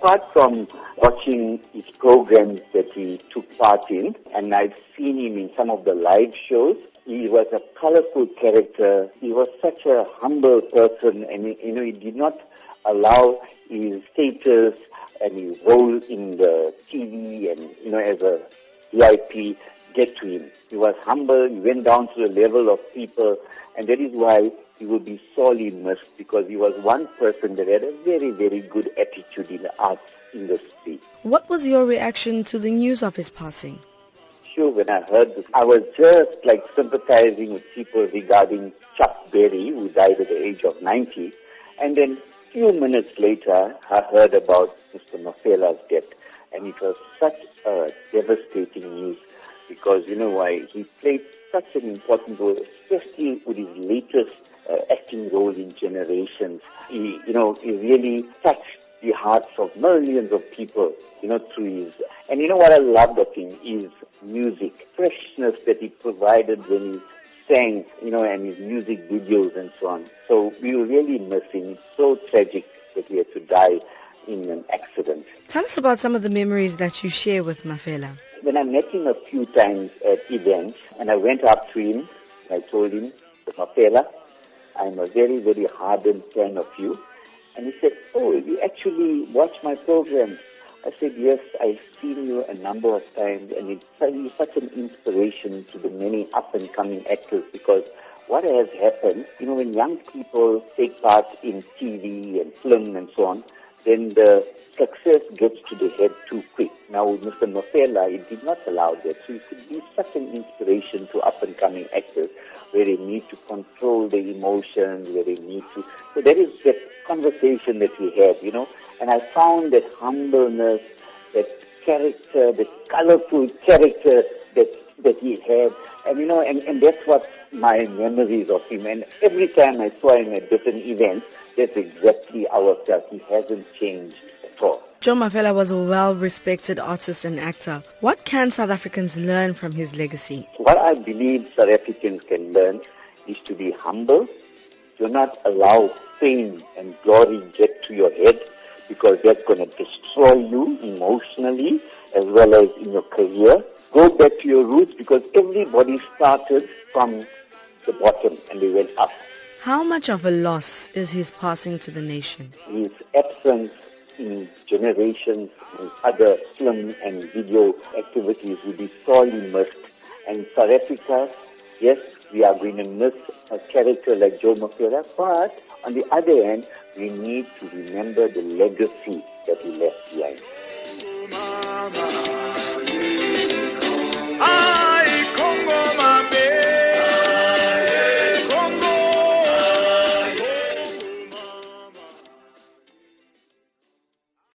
apart from watching his programs that he took part in, and I've seen him in some of the live shows, he was a colorful character. He was such a humble person, and you know, he did not allow his status and his role in the TV and you know as a VIP get to him. He was humble. He went down to the level of people, and that is why he will be sorely missed because he was one person that had a very, very good attitude in the arts industry. What was your reaction to the news of his passing? Sure, when I heard this, I was just like sympathizing with people regarding Chuck Berry, who died at the age of 90. And then a few minutes later, I heard about Mr. Mafela's death. And it was such a devastating news because, you know why, he played such an important role, especially with his latest Uh, acting role in Generations. He, you know, he really touched the hearts of millions of people, you know, through his, and you know what I loved of him is music, freshness that he provided when he sang, you know, and his music videos and so on. So we were really missing. It's so tragic that he had to die in an accident. Tell us about some of the memories that you share with Mafela. When I met him a few times at events, and I went up to him, I told him, Mafela, I'm a very, very hardened fan of you. And he said, oh, you actually watch my program. I said, yes, I've seen you a number of times, and it's such an inspiration to the many up and coming actors because what has happened, you know, when young people take part in TV and film and so on, then the success gets to the head too quick. Now with Mr. Mafela, it did not allow that. So it could be such an inspiration to up and coming actors where they need to control their emotions, where they need to. So that is that conversation that we had, you know. And I found that humbleness, that character, that colorful character that that he had. And you know, and, and that's what my memories of him. And every time I saw him at different events, that's exactly I felt. He hasn't changed at all. Joe Mafela was a well-respected artist and actor. What can South Africans learn from his legacy? What I believe South Africans can learn is to be humble. Do not allow fame and glory get to your head because that's going to destroy you emotionally as well as in your career. Go back to your roots because everybody started from the bottom and they went up. How much of a loss is his passing to the nation? His absence in generations and other film and video activities will be sorely missed. And South Africa, yes, we are going to miss a character like Joe Mafela, but on the other hand, we need to remember the legacy that he left behind. Oh,